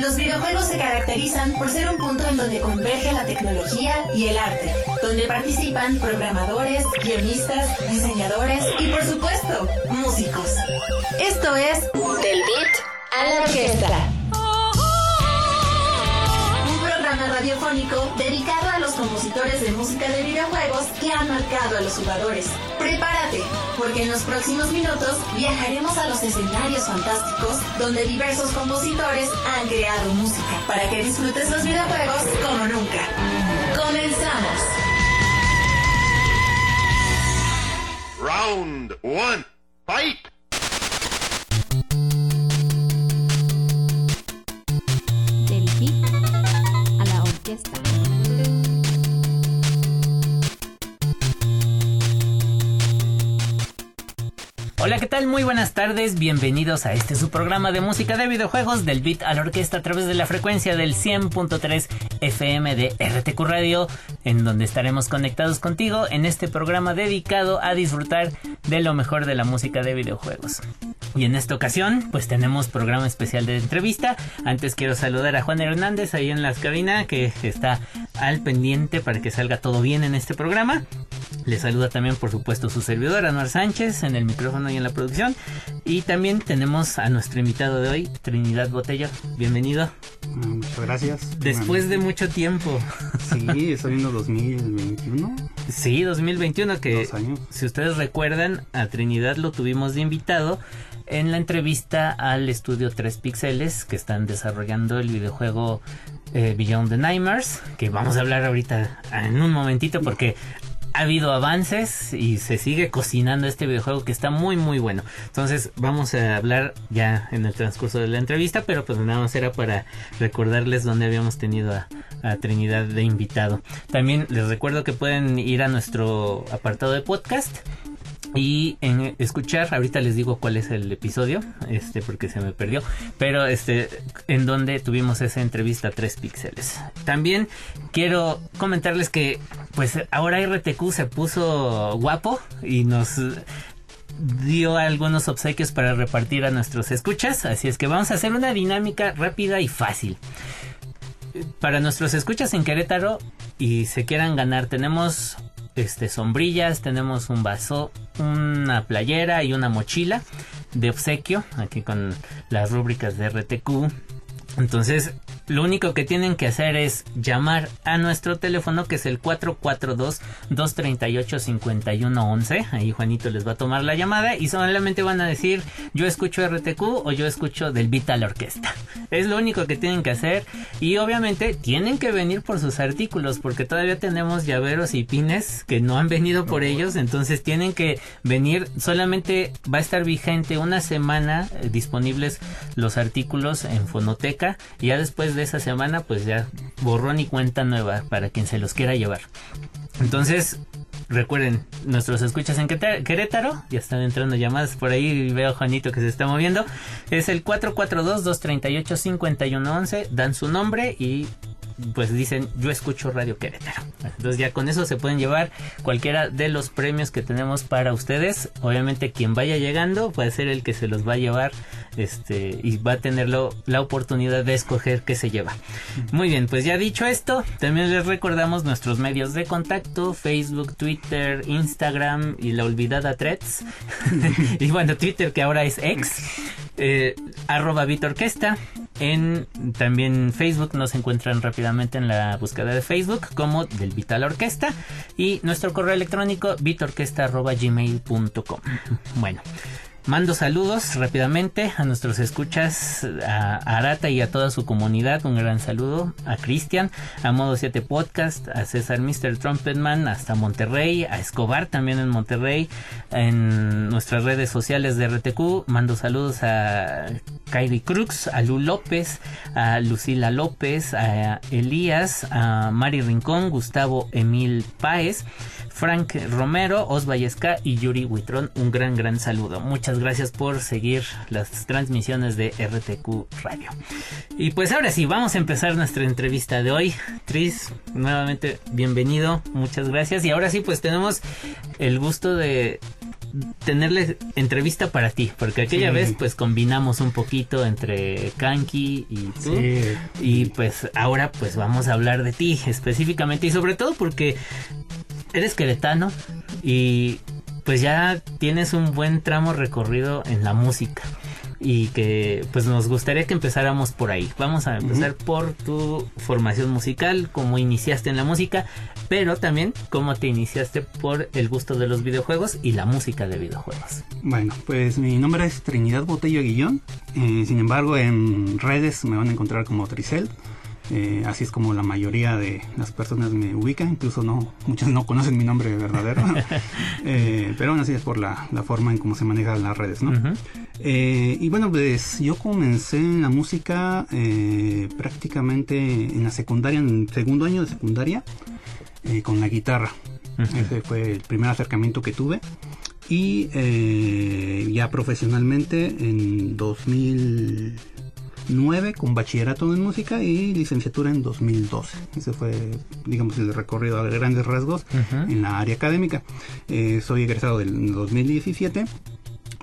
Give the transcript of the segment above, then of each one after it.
Los videojuegos se caracterizan por ser un punto en donde converge la tecnología y el arte, donde participan programadores, guionistas, diseñadores y, por supuesto, músicos. Esto es Del Beat a la Orquesta. Radiofónico dedicado a los compositores de música de videojuegos que han marcado a los jugadores. Prepárate, porque en los próximos minutos viajaremos a los escenarios fantásticos donde diversos compositores han creado música para que disfrutes los videojuegos como nunca. Comenzamos. Round one, fight! Muy buenas tardes, bienvenidos a este su programa de música de videojuegos del beat a la orquesta a través de la frecuencia del 100.3 FM de RTQ Radio, en donde estaremos conectados contigo en este programa dedicado a disfrutar de lo mejor de la música de videojuegos. Y en esta ocasión, pues tenemos programa especial de entrevista. Antes quiero saludar a Juan Hernández ahí en las cabinas, que está al pendiente para que salga todo bien en este programa. Le saluda también, por supuesto, su servidor, Anuar Sánchez, en el micrófono y en la producción. Y también tenemos a nuestro invitado de hoy, Trinidad Botello. Bienvenido. Muchas gracias. Después de mucho tiempo. Sí, está viendo 2021. Sí, 2021, que Dos años. si ustedes recuerdan, a Trinidad lo tuvimos de invitado en la entrevista al estudio 3 Pixeles, que están desarrollando el videojuego eh, Beyond the Nightmares, que vamos a hablar ahorita en un momentito porque ha habido avances y se sigue cocinando este videojuego que está muy muy bueno. Entonces vamos a hablar ya en el transcurso de la entrevista, pero pues nada más era para recordarles dónde habíamos tenido a, a Trinidad de invitado. También les recuerdo que pueden ir a nuestro apartado de podcast y en escuchar ahorita les digo cuál es el episodio este porque se me perdió pero este en donde tuvimos esa entrevista a 3 píxeles. También quiero comentarles que pues ahora RTQ se puso guapo y nos dio algunos obsequios para repartir a nuestros escuchas así es que vamos a hacer una dinámica rápida y fácil. Para nuestros escuchas en Querétaro y se quieran ganar tenemos este sombrillas, tenemos un vaso, una playera y una mochila de obsequio, aquí con las rúbricas de RTQ. Entonces, lo único que tienen que hacer es llamar a nuestro teléfono que es el 442-238-5111. Ahí Juanito les va a tomar la llamada y solamente van a decir yo escucho RTQ o yo escucho del la orquesta. Es lo único que tienen que hacer y obviamente tienen que venir por sus artículos porque todavía tenemos llaveros y pines que no han venido por ellos. Entonces tienen que venir. Solamente va a estar vigente una semana eh, disponibles los artículos en Fonoteca y ya después de esa semana pues ya borrón y cuenta nueva para quien se los quiera llevar. Entonces, recuerden, nuestros escuchas en Querétaro, ya están entrando llamadas por ahí, veo a Juanito que se está moviendo. Es el 442-238-5111, dan su nombre y pues dicen yo escucho Radio Querétaro. Entonces ya con eso se pueden llevar cualquiera de los premios que tenemos para ustedes. Obviamente quien vaya llegando puede ser el que se los va a llevar este y va a tener la oportunidad de escoger qué se lleva. Muy bien, pues ya dicho esto, también les recordamos nuestros medios de contacto, Facebook, Twitter, Instagram y la olvidada Threads. y bueno, Twitter que ahora es ex, eh, arroba Vitorquesta. En también Facebook nos encuentran rápidamente en la búsqueda de Facebook como del Vital Orquesta y nuestro correo electrónico vitorquesta.gmail.com. Bueno, Mando saludos rápidamente a nuestros escuchas, a Arata y a toda su comunidad. Un gran saludo a Cristian, a Modo 7 Podcast, a César Mr. Trumpetman, hasta Monterrey, a Escobar también en Monterrey, en nuestras redes sociales de RTQ. Mando saludos a Kairi Cruz, a Lu López, a Lucila López, a Elías, a Mari Rincón, Gustavo Emil Páez. Frank Romero, Os Vallesca y Yuri Huitrón. Un gran, gran saludo. Muchas gracias por seguir las transmisiones de RTQ Radio. Y pues ahora sí, vamos a empezar nuestra entrevista de hoy. Tris, nuevamente bienvenido. Muchas gracias. Y ahora sí, pues tenemos el gusto de tenerle entrevista para ti, porque aquella vez pues combinamos un poquito entre Kanki y tú. Y pues ahora pues vamos a hablar de ti específicamente y sobre todo porque eres queretano y pues ya tienes un buen tramo recorrido en la música y que pues nos gustaría que empezáramos por ahí. Vamos a empezar por tu formación musical, cómo iniciaste en la música, pero también cómo te iniciaste por el gusto de los videojuegos y la música de videojuegos. Bueno, pues mi nombre es Trinidad Botello Guillón, eh, sin embargo en redes me van a encontrar como Tricel. Eh, así es como la mayoría de las personas me ubican, incluso no, muchos no conocen mi nombre verdadero, eh, pero aún así es por la, forma en cómo se manejan las redes, ¿no? Eh, y bueno, pues yo comencé en la música prácticamente en la secundaria, en el segundo año de secundaria, con la guitarra. Ese fue el primer acercamiento que tuve. Y ya profesionalmente en 2000 9 con bachillerato en música y licenciatura en 2012. Ese fue, digamos, el recorrido a grandes rasgos en la área académica. Eh, soy egresado del 2017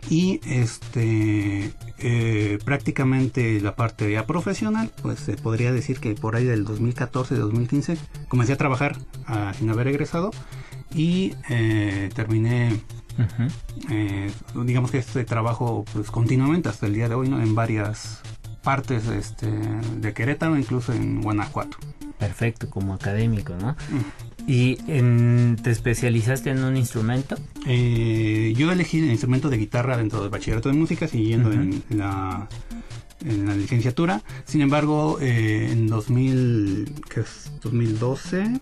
y este eh, prácticamente la parte ya profesional pues se podría decir que por ahí del 2014 2015 comencé a trabajar ah, sin haber egresado y eh, terminé digamos que este trabajo pues continuamente hasta el día de hoy ¿no? en varias partes este, de Querétaro, incluso en Guanajuato. Perfecto, como académico, ¿no? Mm. ¿Y en, te especializaste en un instrumento? Eh, yo elegí el instrumento de guitarra dentro del bachillerato de música, siguiendo en, la, en la licenciatura. Sin embargo, eh, en 2000, ¿qué es? 2012,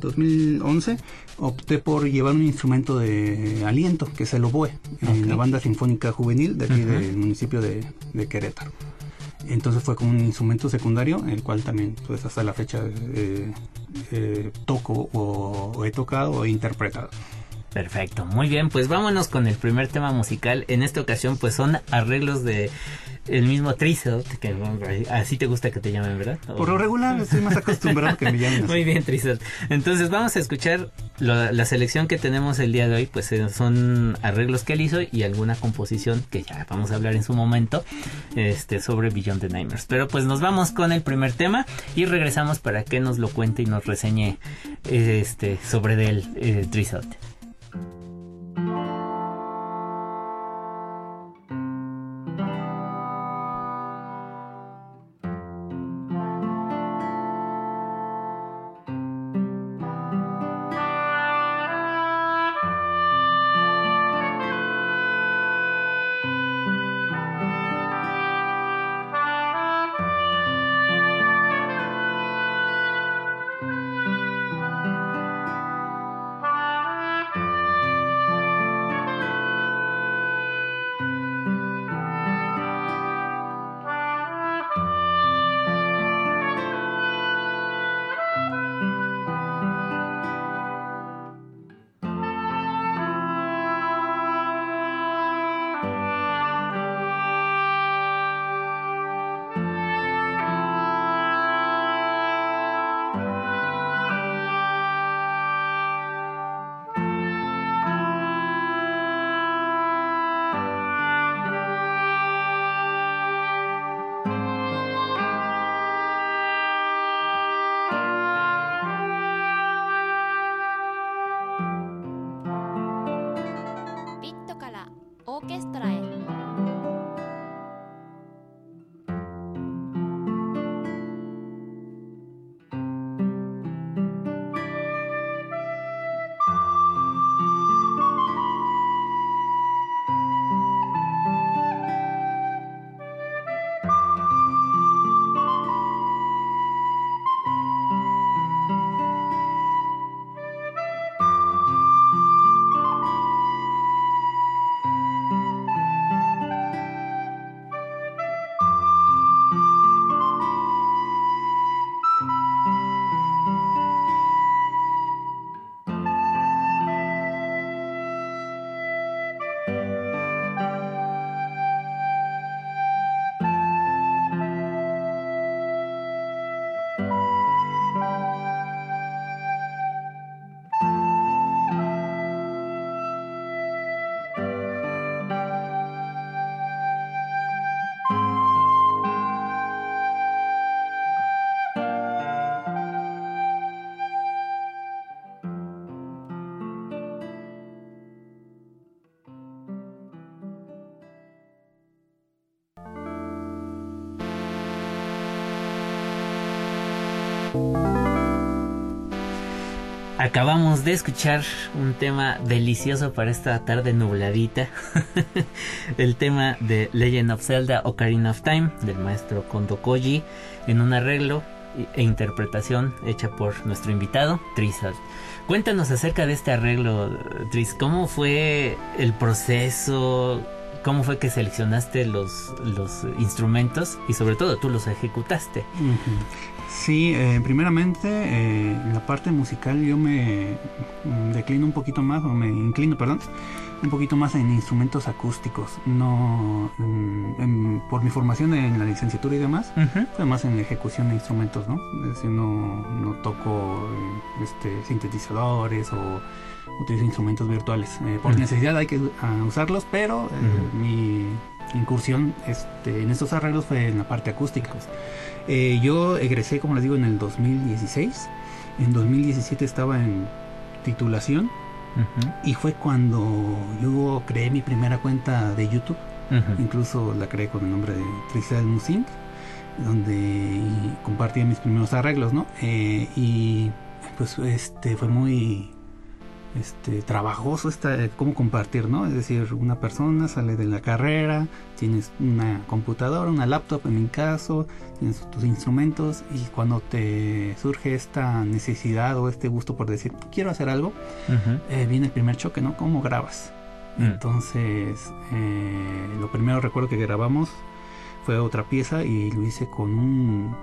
2011, opté por llevar un instrumento de aliento, que es el oboe, en la banda sinfónica juvenil de aquí del municipio de Querétaro. Entonces fue como un instrumento secundario, el cual también pues hasta la fecha eh, eh, toco o, he tocado o he interpretado. Perfecto, muy bien, pues vámonos con el primer tema musical. En esta ocasión pues son arreglos de el mismo Trizot, que así te gusta que te llamen, ¿verdad? Por lo regular estoy más acostumbrado que me llamen así. Muy bien, Trizot. Entonces vamos a escuchar la selección que tenemos el día de hoy, pues eh, son arreglos que él hizo y alguna composición que ya vamos a hablar en su momento este sobre Beyond the Nightmares. Pero pues nos vamos con el primer tema y regresamos para que nos lo cuente y nos reseñe este sobre él, eh, Trizot. Thank you. Acabamos de escuchar un tema delicioso para esta tarde nubladita. el tema de Legend of Zelda Ocarina of Time del maestro Kondo Koji en un arreglo e interpretación hecha por nuestro invitado Trisal. Cuéntanos acerca de este arreglo, Tris. ¿Cómo fue el proceso? ¿Cómo fue que seleccionaste los, los instrumentos y sobre todo tú los ejecutaste? Sí, eh, primeramente eh, en la parte musical yo me declino un poquito más, o me inclino, perdón, un poquito más en instrumentos acústicos. No, en- por mi formación en la licenciatura y demás, fue más en ejecución de instrumentos, ¿no? Es decir, no, no toco este, sintetizadores o utilizo instrumentos virtuales. Eh, por necesidad hay que ah, usarlos, pero eh, mi incursión este, en estos arreglos fue en la parte acústica. Eh, yo egresé, como les digo, en el 2016. En 2017 estaba en titulación y fue cuando yo creé mi primera cuenta de YouTube. Incluso la creé con el nombre de Trisel Musing, donde compartía mis primeros arreglos, ¿no? Eh, y pues este fue muy este trabajoso esta cómo compartir, ¿no? Es decir, una persona sale de la carrera, tienes una computadora, una laptop en mi caso, tienes tus instrumentos y cuando te surge esta necesidad o este gusto por decir quiero hacer algo, eh, viene el primer choque, ¿no? ¿Cómo grabas? Mm. Entonces, eh, lo primero recuerdo que grabamos fue otra pieza y lo hice con un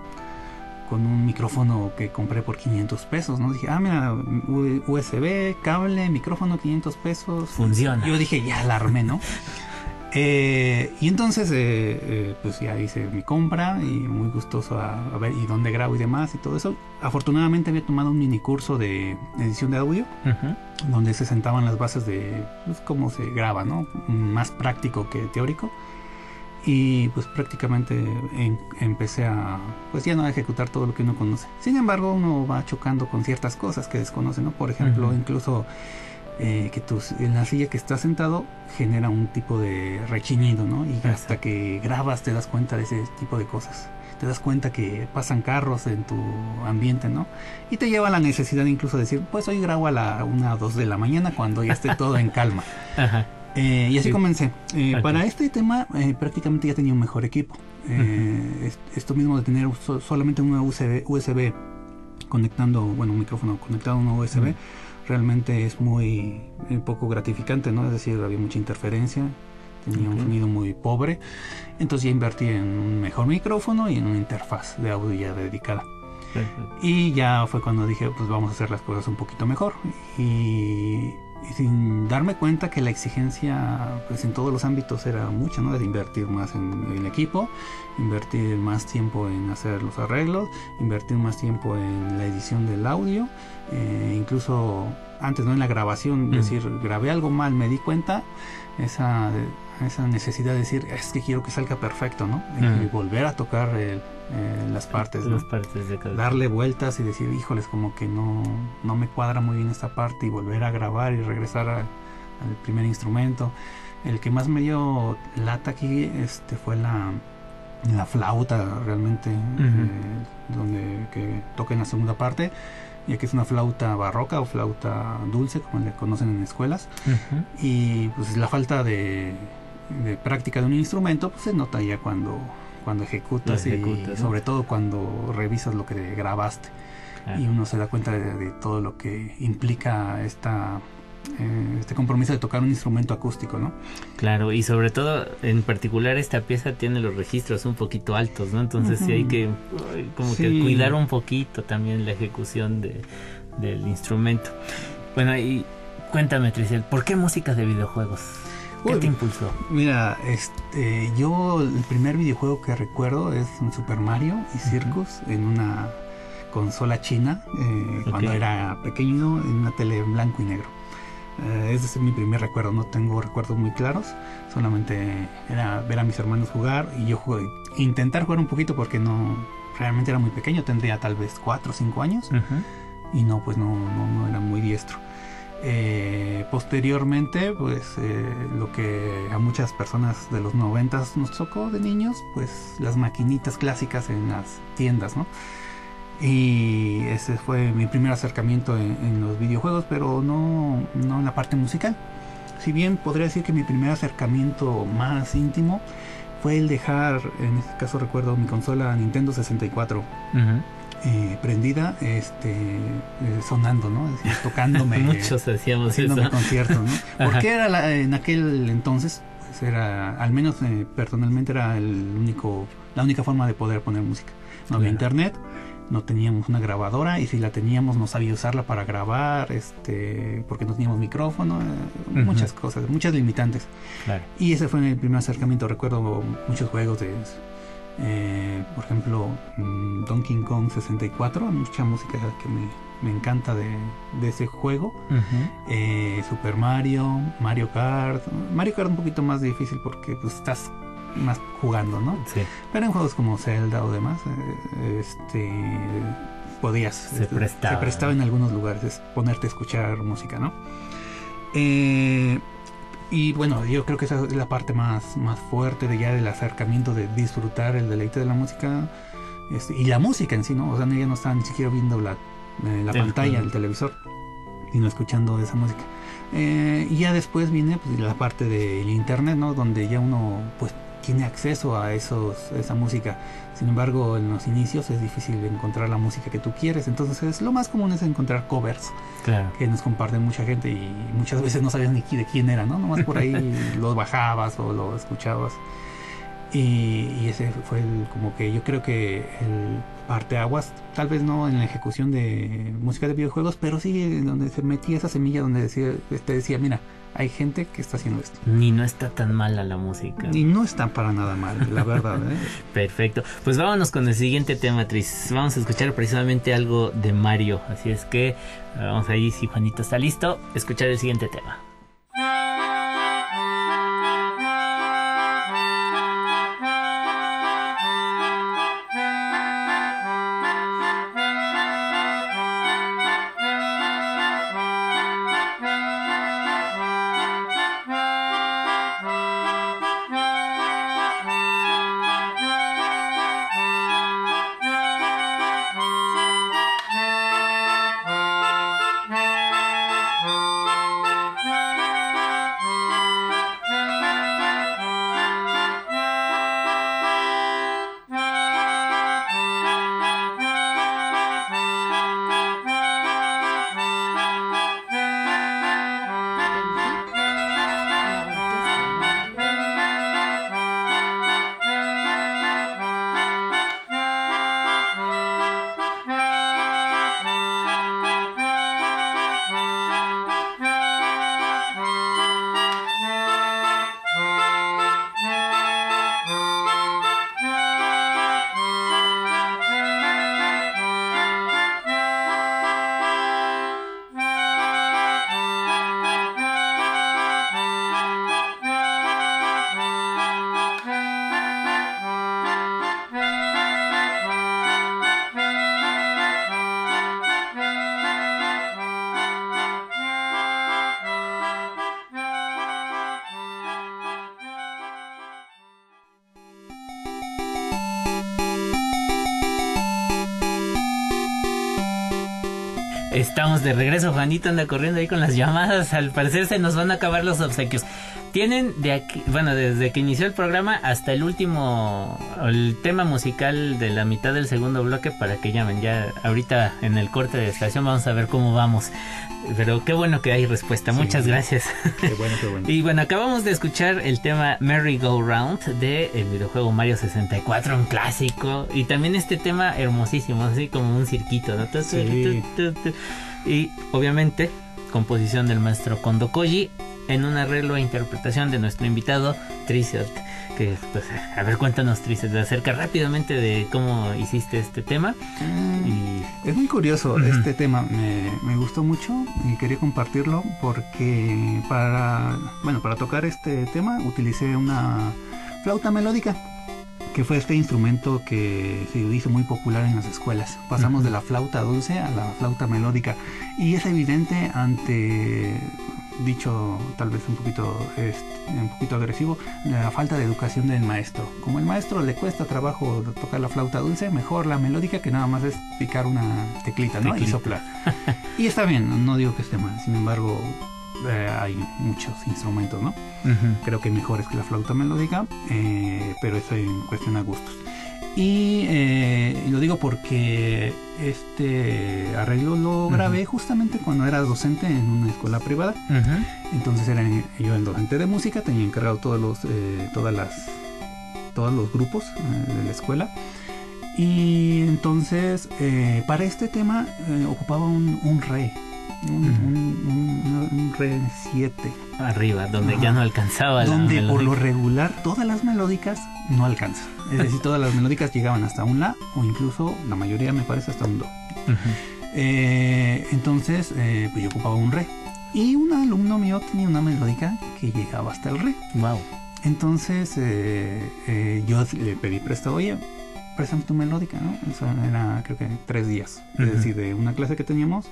con un micrófono que compré por 500 pesos, ¿no? Dije, ah, mira, USB, cable, micrófono, 500 pesos. Funciona. Yo dije, ya la armé, ¿no? Eh, y entonces, eh, eh, pues ya hice mi compra y muy gustoso a, a ver y dónde grabo y demás y todo eso. Afortunadamente había tomado un mini curso de edición de audio donde se sentaban las bases de pues, cómo se graba, ¿no? Más práctico que teórico. Y pues prácticamente en- empecé a, pues ya no a ejecutar todo lo que uno conoce. Sin embargo, uno va chocando con ciertas cosas que desconoce, ¿no? Por ejemplo, incluso eh, que tus, en la silla que estás sentado genera un tipo de rechinido, ¿no? Y hasta que grabas te das cuenta de ese tipo de cosas. Te das cuenta que pasan carros en tu ambiente, ¿no? Y te lleva a la necesidad incluso de decir, pues hoy grabo a la 1 o 2 de la mañana cuando ya esté todo en calma. Ajá. Eh, y así Sí. comencé. Eh. Para este tema eh, prácticamente ya tenía un mejor equipo. Eh, es- Esto mismo de tener so- solamente una USB, USB conectando, bueno, un micrófono conectado a una USB, realmente es muy eh, poco gratificante, ¿no? Es decir, había mucha interferencia, tenía un sonido muy pobre. Entonces ya invertí en un mejor micrófono y en una interfaz de audio ya dedicada. Y ya fue cuando dije, pues vamos a hacer las cosas un poquito mejor. Y sin darme cuenta que la exigencia, pues en todos los ámbitos era mucha, ¿no? De invertir más en el equipo, invertir más tiempo en hacer los arreglos, invertir más tiempo en la edición del audio, eh, incluso antes, ¿no? En la grabación, Mm. es decir, grabé algo mal, me di cuenta, esa, esa necesidad de decir, es que quiero que salga perfecto, ¿no? Y Mm. volver a tocar el- eh, las partes, ¿no? Las partes de cada darle vueltas y decir, híjoles, como que no, no me cuadra muy bien esta parte y volver a grabar y regresar a, al primer instrumento. El que más me dio lata aquí este, fue la, la flauta realmente, eh, donde que toca en la segunda parte, ya que es una flauta barroca o flauta dulce, como le conocen en escuelas. Y pues la falta de, de práctica de un instrumento pues, se nota ya cuando, cuando ejecutas, y sobre todo cuando revisas lo que grabaste. Y uno se da cuenta de, todo lo que implica esta eh, este compromiso de tocar un instrumento acústico, ¿no? Claro, y sobre todo, en particular esta pieza tiene los registros un poquito altos, ¿no? Entonces sí hay que como que cuidar un poquito también la ejecución de, del instrumento. Bueno, y cuéntame, Tricel, ¿por qué música de videojuegos? ¿Qué te impulsó? Mira, este, yo el primer videojuego que recuerdo es un Super Mario y Circus en una consola china eh, cuando era pequeño en una tele en blanco y negro. Eh, ese es mi primer recuerdo, no tengo recuerdos muy claros, solamente era ver a mis hermanos jugar y yo jugué, intentar jugar un poquito porque no, realmente era muy pequeño, tendría tal vez 4 o 5 años y no, pues no, no, era muy diestro. Eh, posteriormente, pues eh, lo que a muchas personas de los noventas nos tocó de niños, pues las maquinitas clásicas en las tiendas, ¿no? Y ese fue mi primer acercamiento en, los videojuegos, pero no, no, en la parte musical. Si bien podría decir que mi primer acercamiento más íntimo fue el dejar, en este caso recuerdo mi consola Nintendo 64. Eh, prendida, este, eh, sonando, ¿no? tocándome. Muchos hacíamos eso. concierto, ¿no? Porque era en aquel entonces, pues era, al menos eh, personalmente era el único, la única forma de poder poner música. No había internet, no teníamos una grabadora y si la teníamos no sabía usarla para grabar, este, porque no teníamos micrófono, eh, muchas cosas, muchas limitantes. Y ese fue el primer acercamiento. Recuerdo muchos juegos de, eh, por ejemplo, mm, Donkey Kong 64, mucha música que me, encanta de, ese juego. Eh, Super Mario, Mario Kart. Mario Kart un poquito más difícil porque pues estás más jugando, ¿no? Sí. Pero en juegos como Zelda o demás, eh, este podías se este, prestaba. se prestaba en algunos lugares ponerte a escuchar música, ¿no? Eh, y bueno, yo creo que esa es la parte más, más fuerte de ya del acercamiento, de disfrutar el deleite de la música este, y la música en sí, ¿no? O sea, ya no estaba ni siquiera viendo la, eh, la pantalla, el televisor, sino escuchando esa música. y ya después viene pues, la parte del internet, ¿no? Donde ya uno pues tiene acceso a esos, esa música. Sin embargo, en los inicios es difícil encontrar la música que tú quieres. Entonces, lo más común es encontrar covers que nos comparten mucha gente y muchas veces no sabías ni de quién era, ¿no? Nomás por ahí los bajabas o lo escuchabas. Y, ese fue el, como que yo creo que el parteaguas, tal vez no en la ejecución de música de videojuegos, pero sí donde se metía esa semilla donde decía, te decía, mira, hay gente que está haciendo esto. Ni no está tan mala la música. Ni no está para nada mal, la verdad. ¿eh? Perfecto. Pues vámonos con el siguiente tema, Tris. Vamos a escuchar precisamente algo de Mario. Así es que vamos ahí, si Juanito está listo, escuchar el siguiente tema. Estamos de regreso, Juanito anda corriendo ahí con las llamadas. Al parecer se nos van a acabar los obsequios. Tienen de aquí, bueno, desde que inició el programa hasta el último, el tema musical de la mitad del segundo bloque para que llamen. Ya ahorita en el corte de estación vamos a ver cómo vamos. Pero qué bueno que hay respuesta. Muchas gracias. Qué bueno, qué bueno. Y bueno, acabamos de escuchar el tema Merry Go Round de el videojuego Mario 64, un clásico. Y también este tema hermosísimo, así como un cirquito, ¿no? Sí. Y obviamente, composición del maestro Kondo Koji en un arreglo e interpretación de nuestro invitado Tricert. Que, pues, a ver, cuéntanos, Tricert, acerca rápidamente de cómo hiciste este tema. Y... Es muy curioso este tema, me, me, gustó mucho y quería compartirlo porque para, bueno, para tocar este tema utilicé una flauta melódica que fue este instrumento que se hizo muy popular en las escuelas. Pasamos uh -huh. de la flauta dulce a la flauta melódica y es evidente ante dicho tal vez un poquito este, un poquito agresivo la falta de educación del maestro como el maestro le cuesta trabajo tocar la flauta dulce mejor la melódica que nada más es picar una teclita, ¿no? Teclita. y soplar y está bien no digo que esté mal sin embargo eh, hay muchos instrumentos no Uh -huh. creo que mejores que la flauta melódica eh, pero eso en cuestión a gustos y eh, lo digo porque este arreglo lo grabé uh -huh. justamente cuando era docente en una escuela privada. Uh -huh. Entonces era yo el docente de música, tenía encargado todos los, eh, todas las, todos los grupos eh, de la escuela. Y entonces eh, para este tema ocupaba un, un re. Un, un, un, re 7 arriba donde ya no alcanzaba donde la por lo regular todas las melódicas no alcanzan. Es decir todas las melódicas llegaban hasta un la o incluso la mayoría me parece hasta un do. Uh -huh. eh, entonces eh, pues yo ocupaba un re. Y un alumno mío tenía una melódica que llegaba hasta el re. Wow entonces eh, yo le pedí prestado oye préstame tu melódica no eso era creo que tres días uh -huh. es decir de una clase que teníamos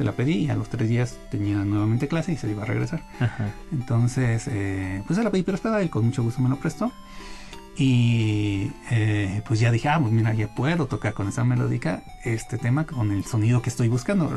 se la pedí y a los tres días tenía nuevamente clase y se iba a regresar. Ajá. Entonces, eh, pues se la pedí prestada y con mucho gusto me lo prestó. Y eh, pues ya dije, ah, pues mira, ya puedo tocar con esa melódica este tema con el sonido que estoy buscando.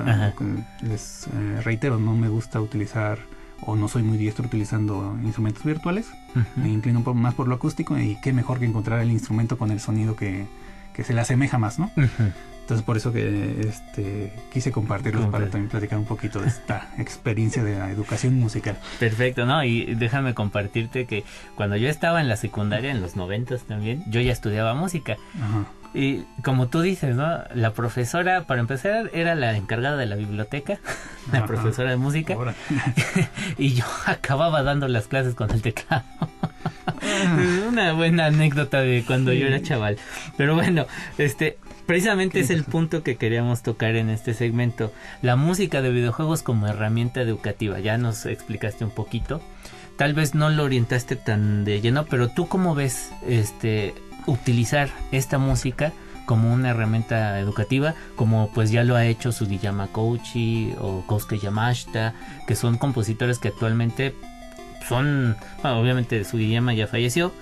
Les eh, reitero, no me gusta utilizar o no soy muy diestro utilizando instrumentos virtuales. -huh. Me inclino poco más por lo acústico y qué mejor que encontrar el instrumento con el sonido que, que se le asemeja más, ¿no? -huh. Entonces por eso que este, quise compartirlos para también platicar un poquito de esta experiencia de la educación musical. Perfecto, ¿no? Y déjame compartirte que cuando yo estaba en la secundaria, en los noventas también, yo ya estudiaba música. Ajá. Y como tú dices, ¿no? La profesora, para empezar, era la encargada de la biblioteca, la Ajá. profesora de música. y yo acababa dando las clases con el teclado. Una buena anécdota de cuando sí. yo era chaval. Pero bueno, este, precisamente es el punto que queríamos tocar en este segmento. La música de videojuegos como herramienta educativa. Ya nos explicaste un poquito. Tal vez no lo orientaste tan de lleno, pero tú cómo ves este utilizar esta música como una herramienta educativa, como pues ya lo ha hecho Sugiyama Koichi o Kosuke Yamashita, que son compositores que actualmente son, bueno, obviamente Sugiyama ya falleció,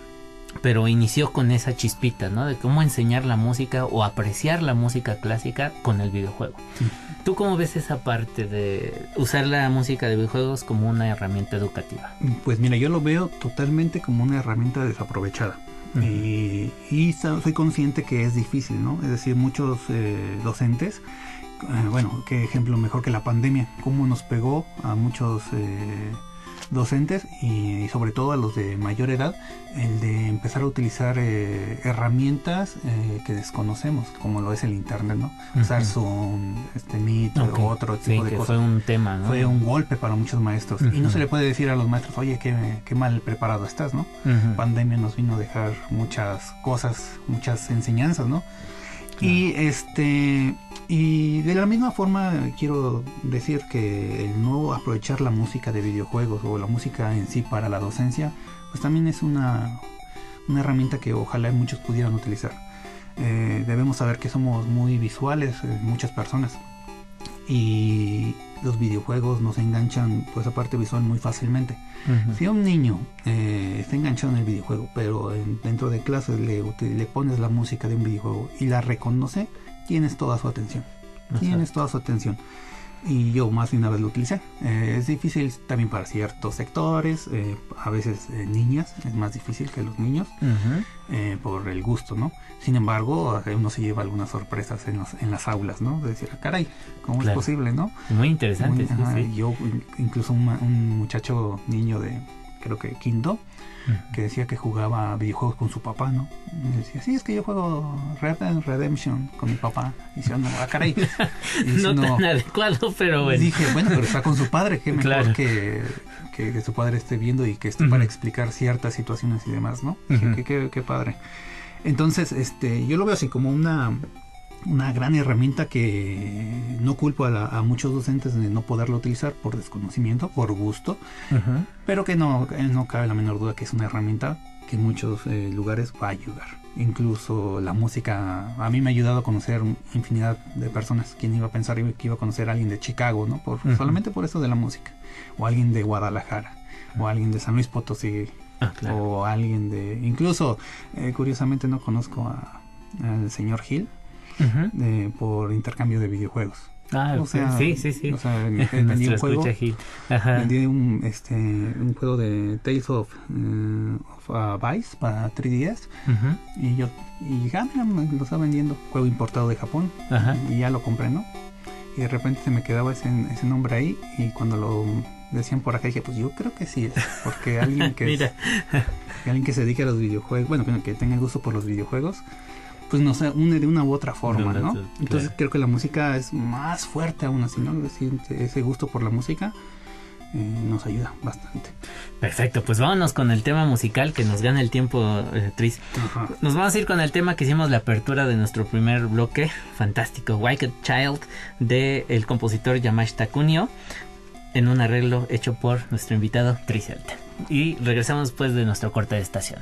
pero inició con esa chispita, ¿no? De cómo enseñar la música o apreciar la música clásica con el videojuego. Sí. ¿Tú cómo ves esa parte de usar la música de videojuegos como una herramienta educativa? Pues mira, yo lo veo totalmente como una herramienta desaprovechada. Uh -huh. y, y, soy consciente que es difícil, ¿no? Es decir, muchos eh, docentes, eh, bueno, qué ejemplo mejor que la pandemia, cómo nos pegó a muchos eh, docentes y, y, sobre todo a los de mayor edad el de empezar a utilizar eh, herramientas eh, que desconocemos como lo es el internet no uh -huh. usar Zoom este Meet okay. o otro tipo sí, de cosas fue un tema ¿no? fue un golpe para muchos maestros uh -huh. y no se le puede decir a los maestros oye qué, qué mal preparado estás no uh -huh. pandemia nos vino a dejar muchas cosas muchas enseñanzas no y este y de la misma forma quiero decir que el no aprovechar la música de videojuegos o la música en sí para la docencia, pues también es una, una herramienta que ojalá muchos pudieran utilizar. Eh, debemos saber que somos muy visuales, eh, muchas personas, y los videojuegos nos enganchan pues esa parte visual muy fácilmente. Uh -huh. Si un niño eh, está enganchado en el videojuego, pero en, dentro de clases le, le, pones la música de un videojuego y la reconoce, tienes toda su atención. Uh. Tienes toda su atención. y yo más de una vez lo utilicé. Eh, es difícil también para ciertos sectores, eh, a veces eh, niñas, es más difícil que los niños eh, por el gusto, ¿no? Sin embargo, uno se lleva algunas sorpresas en, los- en las aulas, ¿no? De decir, "Ah, caray, ¿cómo Claro. es posible, no? Muy interesante, Muy- sí, ajá, sí. Yo, in- incluso un, un muchacho niño de, creo que quinto, que decía que jugaba videojuegos con su papá, ¿no? Y decía, sí, es que yo juego Red Dead Redemption con mi papá. Y decía, no, ah, caray. Y dice, no tan adecuado, pero bueno. Dije, bueno, pero está con su padre, qué mejor Claro. que, que, que su padre esté viendo y que esté para explicar ciertas situaciones y demás, ¿no? Dije, Ujú. qué, qué- qué padre. Entonces, este, yo lo veo así como una, una gran herramienta que no culpo a, la- a muchos docentes de no poderlo utilizar por desconocimiento, por gusto, pero que no, eh, no cabe la menor duda que es una herramienta que en muchos eh, lugares va a ayudar. Incluso la música, a mí me ha ayudado a conocer infinidad de personas. ¿Quién iba a pensar que iba a conocer a alguien de Chicago, no? Por. Solamente por eso de la música. O alguien de Guadalajara. O alguien de San Luis Potosí. Ah, claro. O alguien de... Incluso, eh, curiosamente, no conozco a- al señor Eh, por intercambio de videojuegos. Ah, O sea, sí, sí, sí. o sea, me- vendí un juego, escucha Gil. Ajá. vendí un, este, un juego de Tales of, eh, of, uh, Vice para 3DS Ujú. y yo y ah, mira, me lo está vendiendo, juego importado de Japón Ajá. y ya lo compré, ¿no? Y de repente se me quedaba ese, ese nombre ahí y cuando lo decían por acá dije, pues yo creo que sí porque alguien que, alguien que se dedique a los videojuegos, bueno, que- que tenga gusto por los videojuegos, pues nos une de una u otra forma, ¿no? Entonces claro. creo que la música es más fuerte aún así, ¿no? Ese gusto por la música eh, nos ayuda bastante. Perfecto, pues vámonos con el tema musical que nos gana el tiempo, eh, Tris. Ajá. Nos vamos a ir con el tema que hicimos la apertura de nuestro primer bloque, fantástico, Wicked Child, de el compositor Yamashita Kunio, en un arreglo hecho por nuestro invitado Tris Elton. Y regresamos después de nuestro corte de estación.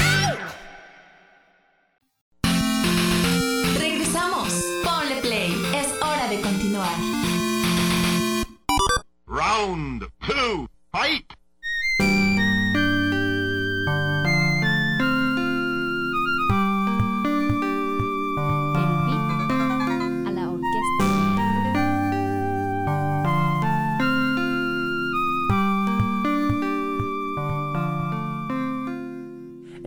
Round two, fight!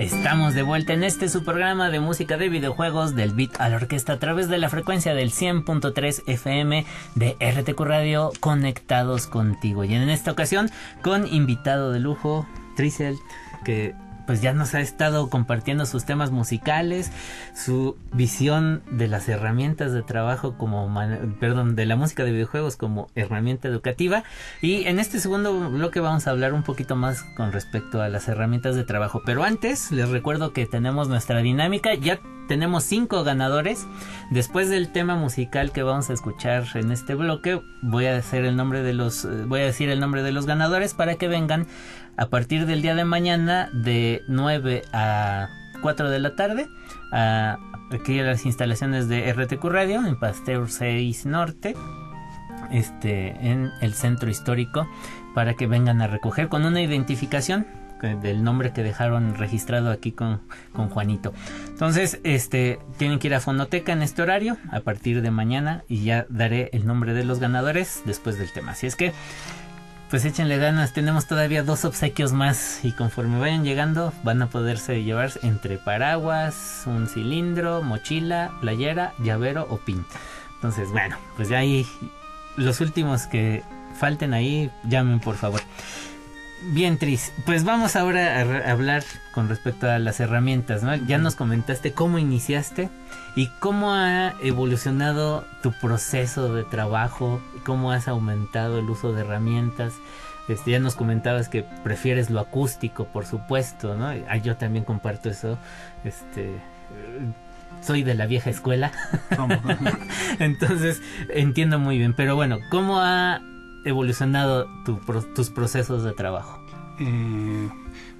Estamos de vuelta en este su programa de música de videojuegos del beat a la orquesta a través de la frecuencia del 100.3 FM de RTQ Radio conectados contigo. Y en esta ocasión con invitado de lujo, Tricel, que pues ya nos ha estado compartiendo sus temas musicales, su visión de las herramientas de trabajo como, perdón, de la música de videojuegos como herramienta educativa. Y en este segundo bloque vamos a hablar un poquito más con respecto a las herramientas de trabajo. Pero antes les recuerdo que tenemos nuestra dinámica, ya tenemos cinco ganadores. Después del tema musical que vamos a escuchar en este bloque, voy a hacer el nombre de los, eh, voy a decir el nombre de los ganadores para que vengan a partir del día de mañana de 9 a 4 de la tarde a aquí a las instalaciones de RTQ Radio en Pasteur 6 Norte este en el centro histórico para que vengan a recoger con una identificación del nombre que dejaron registrado aquí con, con Juanito. Entonces, este, tienen que ir a Fonoteca en este horario a partir de mañana y ya daré el nombre de los ganadores después del tema. Así es que, pues échenle ganas, tenemos todavía dos obsequios más y conforme vayan llegando van a poderse llevar entre paraguas, un cilindro, mochila, playera, llavero o pin. Entonces, bueno, pues ya ahí los últimos que falten ahí, llamen por favor. Bien, Tris, pues vamos ahora a hablar con respecto a las herramientas, ¿no? Ya nos comentaste cómo iniciaste y cómo ha evolucionado tu proceso de trabajo, cómo has aumentado el uso de herramientas. Este, ya nos comentabas que prefieres lo acústico, por supuesto, ¿no? Ah, yo también comparto eso. Este, soy de la vieja escuela. Entonces, entiendo muy bien. Pero bueno, ¿cómo ha evolucionado tu tus procesos de trabajo? Eh,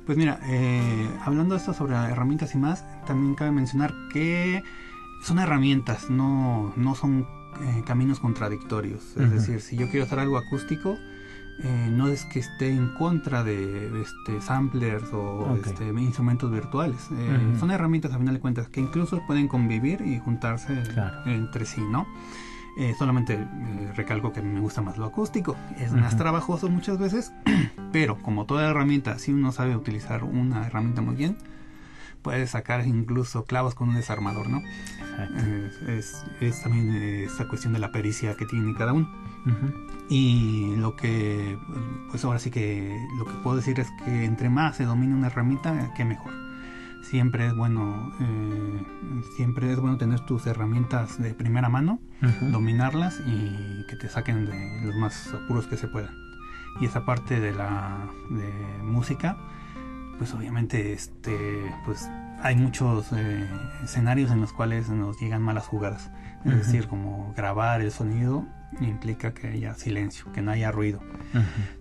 pues mira, eh, hablando de esto sobre herramientas y más, también cabe mencionar que son herramientas, no, no son eh, caminos contradictorios. Es decir, si yo quiero hacer algo acústico, eh, no es que esté en contra de, este, samplers o este, instrumentos virtuales. Eh. Son herramientas a final de cuentas que incluso pueden convivir y juntarse Claro. entre sí, ¿no? Eh, solamente eh, recalco que me gusta más lo acústico. Es más trabajoso muchas veces, pero como toda herramienta, si uno sabe utilizar una herramienta muy bien, puede sacar incluso clavos con un desarmador, ¿no? Eh, es, es también eh, esta cuestión de la pericia que tiene cada uno. Y lo que, pues ahora sí que lo que puedo decir es que entre más se domine una herramienta, que mejor. Siempre es bueno, eh, siempre es bueno tener tus herramientas de primera mano, dominarlas y que te saquen de los más apuros que se puedan. Y esa parte de la de música, pues obviamente este, pues hay muchos eh, escenarios en los cuales nos llegan malas jugadas. Es decir, como grabar el sonido implica que haya silencio, que no haya ruido.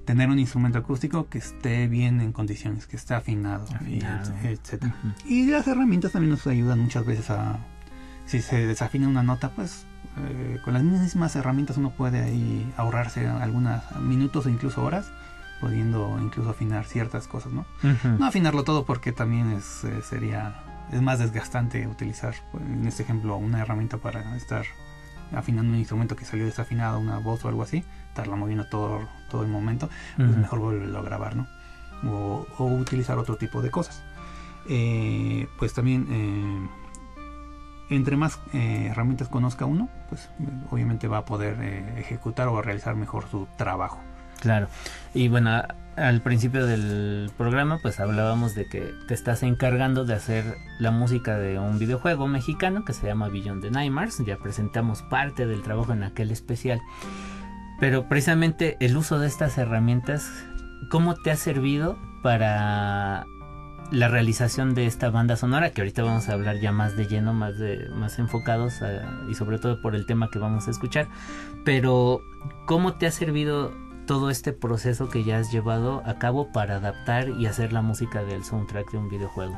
Tener un instrumento acústico que esté bien en condiciones, que esté afinado, y Afinado. et- etcétera. Y las herramientas también nos ayudan muchas veces a, si se desafina una nota, pues eh, con las mismas herramientas uno puede ahí ahorrarse algunos minutos o incluso horas, pudiendo incluso afinar ciertas cosas, ¿no? Ujú. No afinarlo todo porque también es, eh, sería, es más desgastante utilizar, pues, en este ejemplo, una herramienta para estar afinando un instrumento que salió desafinado, una voz o algo así, estarla moviendo todo, todo el momento, pues mejor volverlo a grabar, ¿no? O, o utilizar otro tipo de cosas. Eh, pues también, eh, entre más eh, herramientas conozca uno, pues obviamente va a poder ejecutar o realizar mejor su trabajo. Claro. Y bueno, al principio del programa pues hablábamos de que te estás encargando de hacer la música de un videojuego mexicano que se llama Beyond the Nightmares. Ya presentamos parte del trabajo en aquel especial. Pero precisamente el uso de estas herramientas, ¿cómo te ha servido para la realización de esta banda sonora? Que ahorita vamos a hablar ya más de lleno, más, de, más enfocados a- y sobre todo por el tema que vamos a escuchar. Pero, ¿cómo te ha servido todo este proceso que ya has llevado a cabo para adaptar y hacer la música del soundtrack de un videojuego?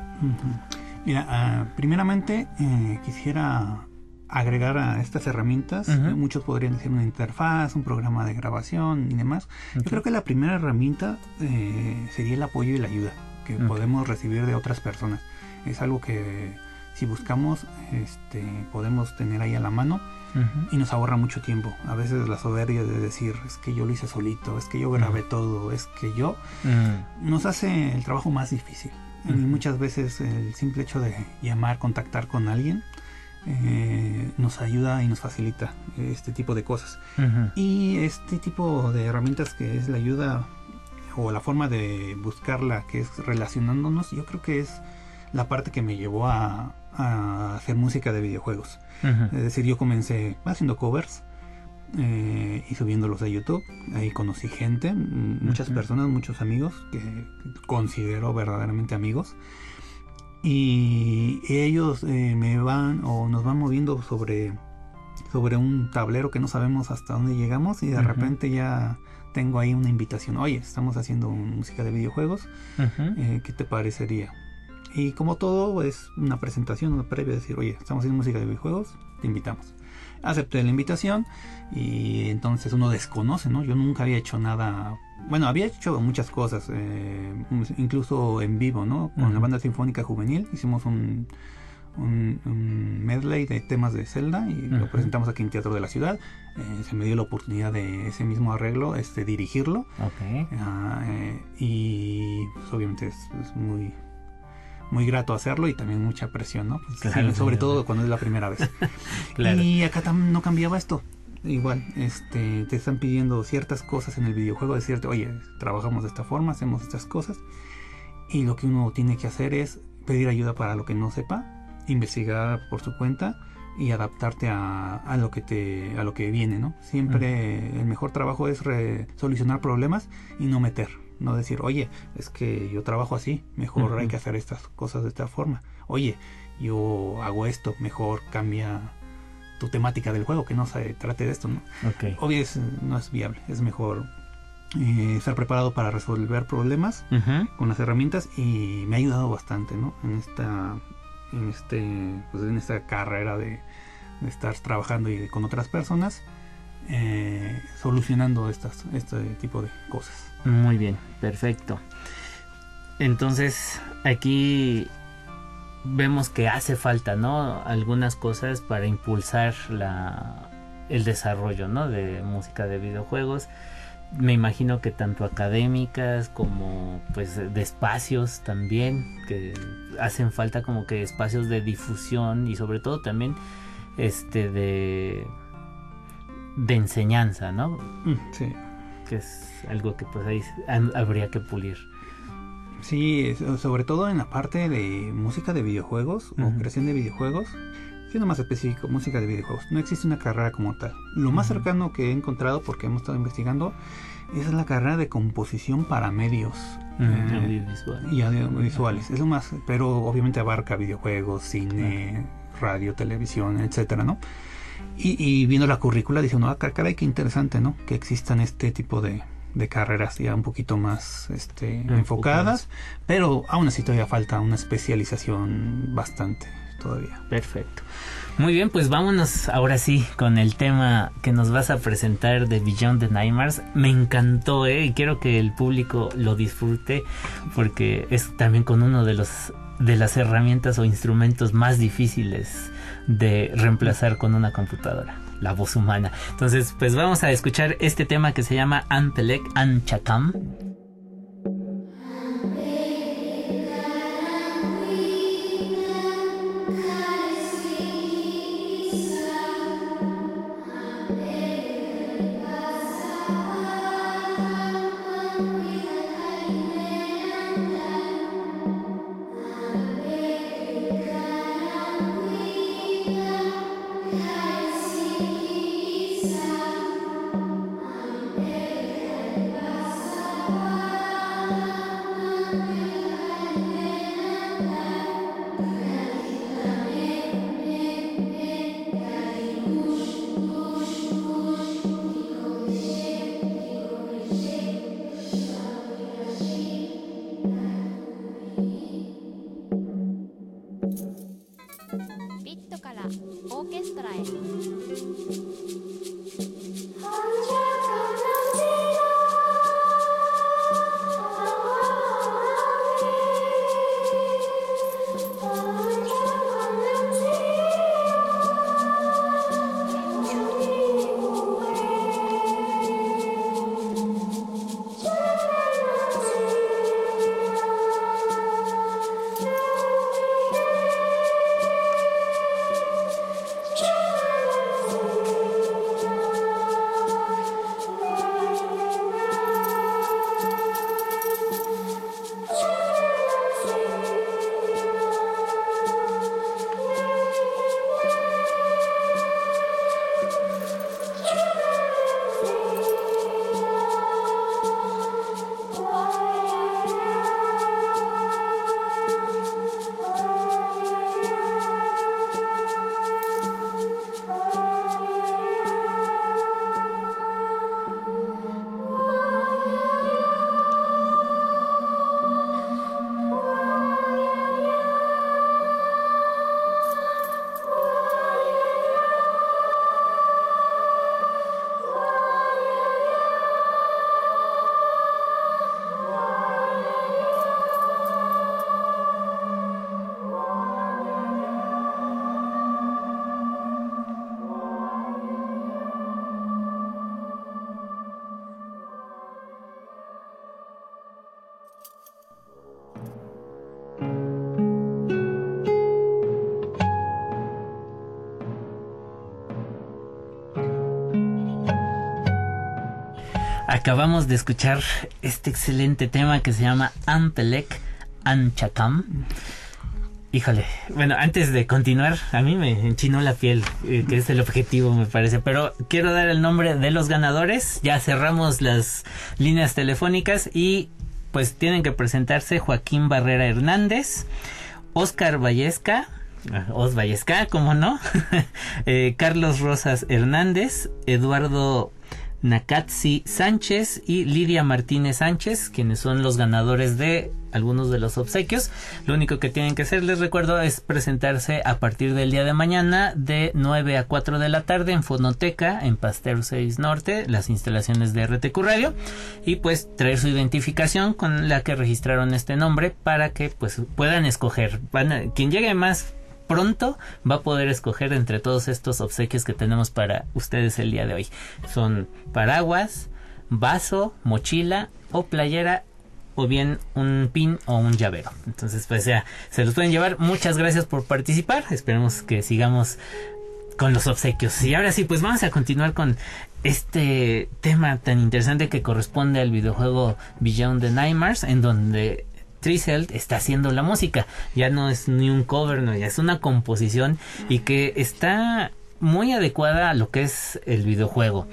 Mira, ah, primeramente eh, quisiera agregar a estas herramientas, muchos podrían decir una interfaz, un programa de grabación y demás. Yo creo que la primera herramienta eh, sería el apoyo y la ayuda que podemos recibir de otras personas. Es algo que si buscamos, este, podemos tener ahí a la mano Y nos ahorra mucho tiempo. A veces la soberbia de decir, es que yo lo hice solito, es que yo grabé todo, es que yo, Mm. nos hace el trabajo más difícil. Y muchas veces el simple hecho de llamar, contactar con alguien, eh, nos ayuda y nos facilita este tipo de cosas. Y este tipo de herramientas que es la ayuda o la forma de buscarla, que es relacionándonos, yo creo que es la parte que me llevó a, a hacer música de videojuegos. Es decir, yo comencé haciendo covers eh, y subiéndolos a YouTube. Ahí conocí gente, muchas personas, muchos amigos que considero verdaderamente amigos. Y ellos eh, me van o nos van moviendo sobre, sobre un tablero que no sabemos hasta dónde llegamos y de repente ya tengo ahí una invitación. Oye, estamos haciendo música de videojuegos. Eh, ¿Qué te parecería? Y como todo es una presentación, una previa, decir, oye, estamos haciendo música de videojuegos, te invitamos. Acepté la invitación y entonces uno desconoce, ¿no? Yo nunca había hecho nada, bueno, había hecho muchas cosas, eh, incluso en vivo, ¿no? Con la Ujú. banda sinfónica juvenil hicimos un, un, un medley de temas de Zelda y lo presentamos aquí en Teatro de la Ciudad. Eh, se me dio la oportunidad de ese mismo arreglo, este, dirigirlo. Ok. Ah, eh, y pues, obviamente es, es muy muy grato hacerlo y también mucha presión, ¿no? Pues, Claro, sí, sobre todo cuando es la primera vez. Claro. Y acá también no cambiaba esto. Igual, este, te están pidiendo ciertas cosas en el videojuego, decirte, oye, trabajamos de esta forma, hacemos estas cosas. Y lo que uno tiene que hacer es pedir ayuda para lo que no sepa, investigar por su cuenta y adaptarte a, a lo que te a lo que viene, ¿no? Siempre el mejor trabajo es re- solucionar problemas y no meter, no decir, oye, es que yo trabajo así, mejor hay que hacer estas cosas de esta forma. Oye, yo hago esto, mejor cambia tu temática del juego, que no se trate de esto, ¿no? Ok. Obvio es, no es viable, es mejor eh, estar preparado para resolver problemas con las herramientas y me ha ayudado bastante, ¿no? En esta, en este, pues en esta carrera de, de estar trabajando y con otras personas, eh, solucionando estas, este tipo de cosas. Muy bien, perfecto. Entonces, aquí vemos que hace falta, ¿no? Algunas cosas para impulsar la, el desarrollo, ¿no? De música de videojuegos. Me imagino que tanto académicas como pues de espacios también, que hacen falta como que espacios de difusión y sobre todo también este de de enseñanza, ¿no? Mm, Sí. Que es algo que pues ahí habría que pulir. Sí, sobre todo en la parte de música de videojuegos o creación de videojuegos, siendo más específico, música de videojuegos. No existe una carrera como tal. Lo más cercano que he encontrado, porque hemos estado investigando, es la carrera de composición para medios Ujú, eh, audiovisual. y audiovisuales. Es lo más, pero obviamente abarca videojuegos, cine, radio, televisión, etcétera, ¿no? Y, y viendo la currícula dice uno, ah, car- caray, qué interesante, ¿no? Que existan este tipo de, de carreras ya un poquito más este, Enfocadas. enfocadas, pero aún así todavía falta una especialización bastante todavía. Perfecto. Muy bien, pues vámonos ahora sí con el tema que nos vas a presentar de Beyond the Nightmares. Me encantó, ¿eh? Y quiero que el público lo disfrute porque es también con uno de los de las herramientas o instrumentos más difíciles de reemplazar con una computadora, la voz humana. Entonces, pues vamos a escuchar este tema que se llama Antelek Anchakam. Acabamos de escuchar este excelente tema que se llama Ampelek Anchakam. Híjole, bueno, antes de continuar, a mí me enchinó la piel, eh, que es el objetivo, me parece. Pero quiero dar el nombre de los ganadores. Ya cerramos las líneas telefónicas y pues tienen que presentarse Joaquín Barrera Hernández, Oscar Vallesca, ah, Os Vallesca, ¿cómo no? Eh, Carlos Rosas Hernández, Eduardo Nakatsi Sánchez y Lidia Martínez Sánchez, quienes son los ganadores de algunos de los obsequios. Lo único que tienen que hacer, les recuerdo, es presentarse a partir del día de mañana de 9 a 4 de la tarde en Fonoteca, en Pasteur 6 Norte, las instalaciones de RTQ Radio, y pues traer su identificación con la que registraron este nombre para que pues puedan escoger. Quien llegue más pronto va a poder escoger entre todos estos obsequios que tenemos para ustedes el día de hoy. Son paraguas, vaso, mochila o playera o bien un pin o un llavero. Entonces, pues ya, se los pueden llevar. Muchas gracias por participar. Esperemos que sigamos con los obsequios. Y ahora sí, pues vamos a continuar con este tema tan interesante que corresponde al videojuego Beyond the Nightmares, en donde Trizelt está haciendo la música. Ya no es ni un cover, no, ya es una composición y que está muy adecuada a lo que es el videojuego.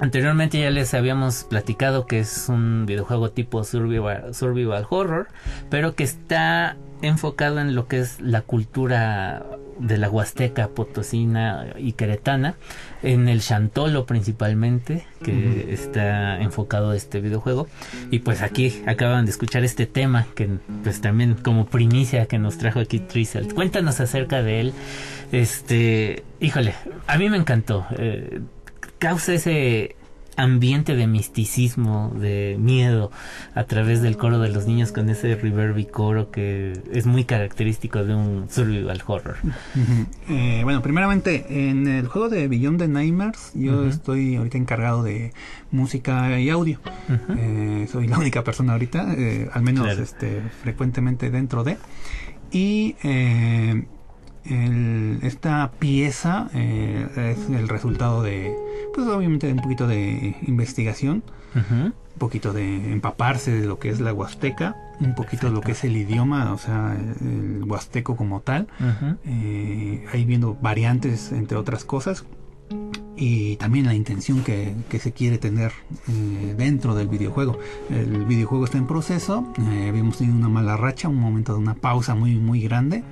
Anteriormente ya les habíamos platicado que es un videojuego tipo survival, survival horror, pero que está enfocado en lo que es la cultura de la Huasteca potosina y queretana, en el Chantolo principalmente, que está enfocado este videojuego. Y pues aquí acaban de escuchar este tema que pues también como primicia que nos trajo aquí Trizelt. Cuéntanos acerca de él. Este, híjole, a mí me encantó. Eh, causa ese ambiente de misticismo, de miedo a través del coro de los niños con ese reverb y coro que es muy característico de un survival horror. Eh, bueno, primeramente, en el juego de Beyond the Nightmares, yo estoy ahorita encargado de música y audio. Eh, soy la única persona ahorita, eh, al menos Claro. este, frecuentemente dentro de. Y el- esta pieza eh, es el resultado de, pues obviamente, de un poquito de investigación. Ujú. un poquito de empaparse de lo que es la huasteca, un poquito de lo que es el idioma, o sea, el huasteco como tal, Ujú. eh, ahí viendo variantes entre otras cosas y también la intención que, que se quiere tener eh, dentro del videojuego. El videojuego está en proceso, eh, habíamos tenido una mala racha, un momento de una pausa muy muy grande.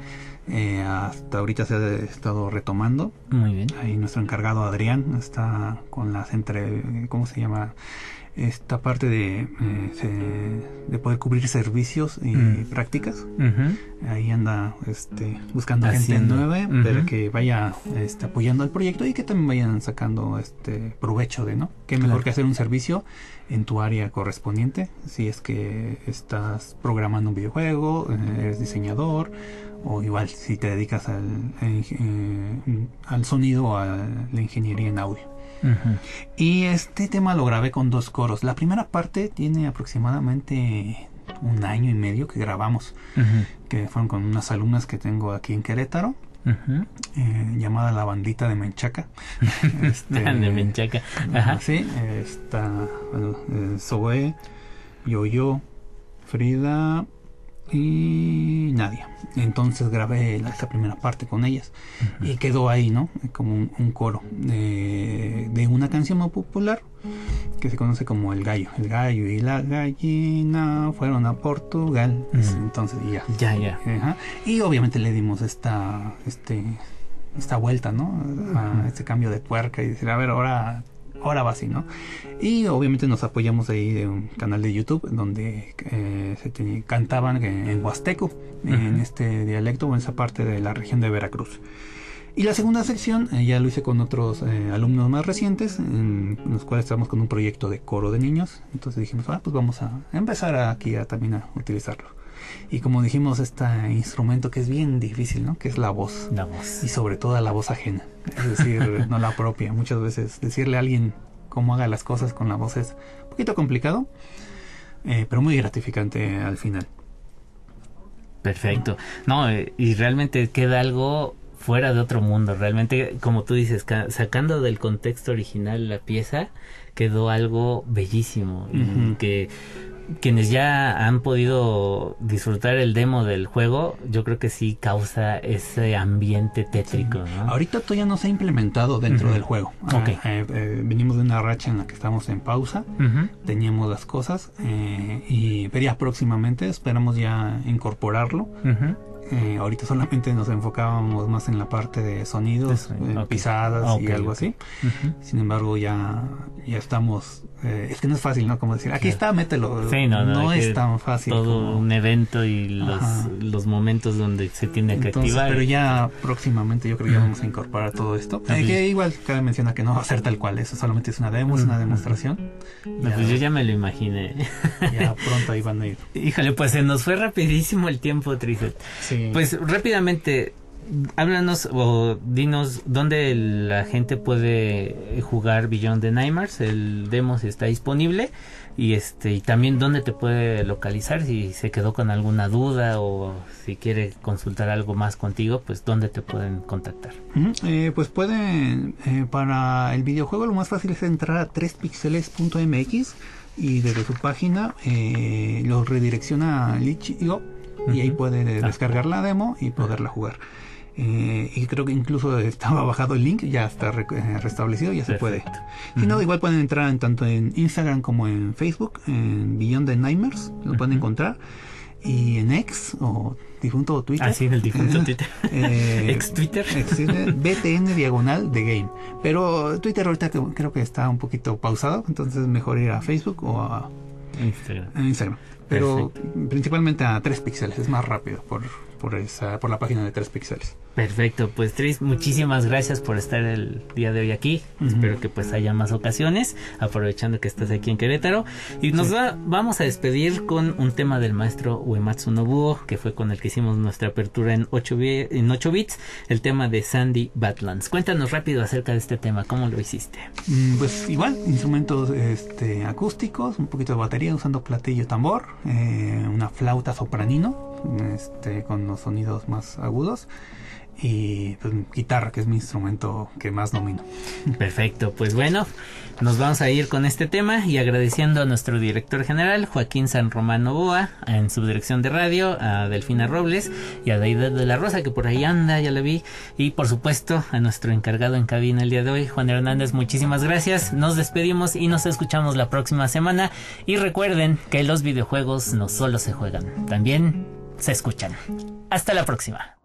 Eh, hasta ahorita se ha estado retomando. Muy bien. Ahí nuestro encargado Adrián está con las entre, ¿cómo se llama? Esta parte de, eh, se- de poder cubrir servicios y Mm. prácticas. Ahí anda este, buscando Haciendo. gente nueva, pero que vaya este, apoyando al proyecto y que también vayan sacando este provecho de, ¿no? Qué mejor Claro. que hacer un servicio en tu área correspondiente, si es que estás programando un videojuego, eh, eres diseñador, o igual si te dedicas al, eh, al sonido o a la ingeniería en audio. Y este tema lo grabé con dos coros. La primera parte tiene aproximadamente un año y medio que grabamos, que fueron con unas alumnas que tengo aquí en Querétaro, eh, llamada La Bandita de Menchaca. Este, De Menchaca. Ajá. Sí, está bueno, eh, Zoe, Yo-Yo, Frida y Nadia. Entonces grabé la- esta primera parte con ellas y quedó ahí, ¿no? Como un, un coro de, de una canción muy popular que se conoce como El Gallo. El gallo y la gallina fueron a Portugal. Entonces ya. Ya, ya. Ajá. Y obviamente le dimos esta, este, esta vuelta, ¿no? A este cambio de tuerca y decir, a ver, ahora, ahora va así, ¿no? Y obviamente nos apoyamos ahí de un canal de YouTube donde eh, se te- cantaban en, huasteco, en este dialecto o en esa parte de la región de Veracruz. Y la segunda sección eh, ya lo hice con otros eh, alumnos más recientes, en los cuales estamos con un proyecto de coro de niños. Entonces dijimos, ah, pues vamos a empezar aquí a, también a utilizarlo. Y como dijimos, este instrumento que es bien difícil, ¿no? Que es la voz. La voz. Y sobre todo la voz ajena. Es decir, no la propia. Muchas veces decirle a alguien cómo haga las cosas con la voz es un poquito complicado, eh, pero muy gratificante al final. Perfecto. No, y realmente queda algo fuera de otro mundo. Realmente, como tú dices, ca- sacando del contexto original la pieza, quedó algo bellísimo. Que quienes ya han podido disfrutar el demo del juego, yo creo que sí causa ese ambiente tétrico, ¿no? Ahorita todavía no se ha implementado dentro del juego. Ah, eh, eh, venimos de una racha en la que estamos en pausa. Teníamos las cosas eh, y pero ya próximamente esperamos ya incorporarlo. Eh, ahorita solamente nos enfocábamos más en la parte de sonidos, eh, ok. pisadas y Ok, algo ok. así. Ujú. Sin embargo, ya, ya estamos. eh, es que no es fácil, ¿no? Como decir, aquí está, mételo. Sí, no, no, hay es tan fácil. Todo como- un evento y los, los momentos donde se tiene que Entonces, activar. pero ya próximamente yo creo que ya vamos a incorporar todo esto. Ah, Eh, que igual cabe mencionar que no va a ser tal cual, eso solamente es una demo, es una demostración. No, pues yo ya me lo imaginé. ya pronto ahí van a ir. Híjole, pues se nos fue rapidísimo el tiempo, Tricet. Sí. Pues rápidamente, háblanos o dinos dónde la gente puede jugar Beyond the Nightmares. El demo si está disponible. Y este y también dónde te puede localizar. Si se quedó con alguna duda o si quiere consultar algo más contigo, pues dónde te pueden contactar. Eh, pues pueden, eh, para el videojuego lo más fácil es entrar a 3pixeles.mx y desde su página eh, lo redirecciona y ahí puede Ah. descargar la demo y poderla jugar. Eh, y creo que incluso estaba bajado el link, ya está re- eh, restablecido, ya se puede. Si no, igual pueden entrar en, tanto en Instagram como en Facebook, en Beyond the Nightmares, lo pueden encontrar. Y en X o difunto Twitter. Ah, sí, en el difunto Twitter. Eh, Ex Twitter. ex Twitter, BTN diagonal de game. Pero Twitter ahorita creo que está un poquito pausado, entonces mejor ir a Facebook o a, Instagram. a Instagram. Pero principalmente a 3 píxeles, es más rápido por, por, esa, por la página de 3 píxeles. Perfecto, pues Tris, muchísimas gracias por estar el día de hoy aquí. Espero que pues haya más ocasiones, aprovechando que estás aquí en Querétaro. Y nos va- vamos a despedir con un tema del maestro Uematsu Nobuo, que fue con el que hicimos nuestra apertura en 8, bi- en 8 bits, el tema de Sandy Badlands. Cuéntanos rápido acerca de este tema, ¿cómo lo hiciste? Mm, Pues igual, instrumentos este, acústicos, un poquito de batería usando platillo tambor, eh, una flauta sopranino este, con los sonidos más agudos. Y pues, guitarra, que es mi instrumento que más domino. Perfecto, pues bueno, nos vamos a ir con este tema y agradeciendo a nuestro director general, Joaquín San Román Novoa, en su dirección de radio, a Delfina Robles y a Daida de la Rosa, que por ahí anda, ya la vi, y por supuesto a nuestro encargado en cabina el día de hoy, Juan Hernández, muchísimas gracias, nos despedimos y nos escuchamos la próxima semana. Y recuerden que los videojuegos no solo se juegan, también se escuchan. Hasta la próxima.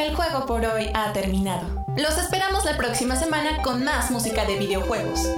El juego por hoy ha terminado. Los esperamos la próxima semana con más música de videojuegos.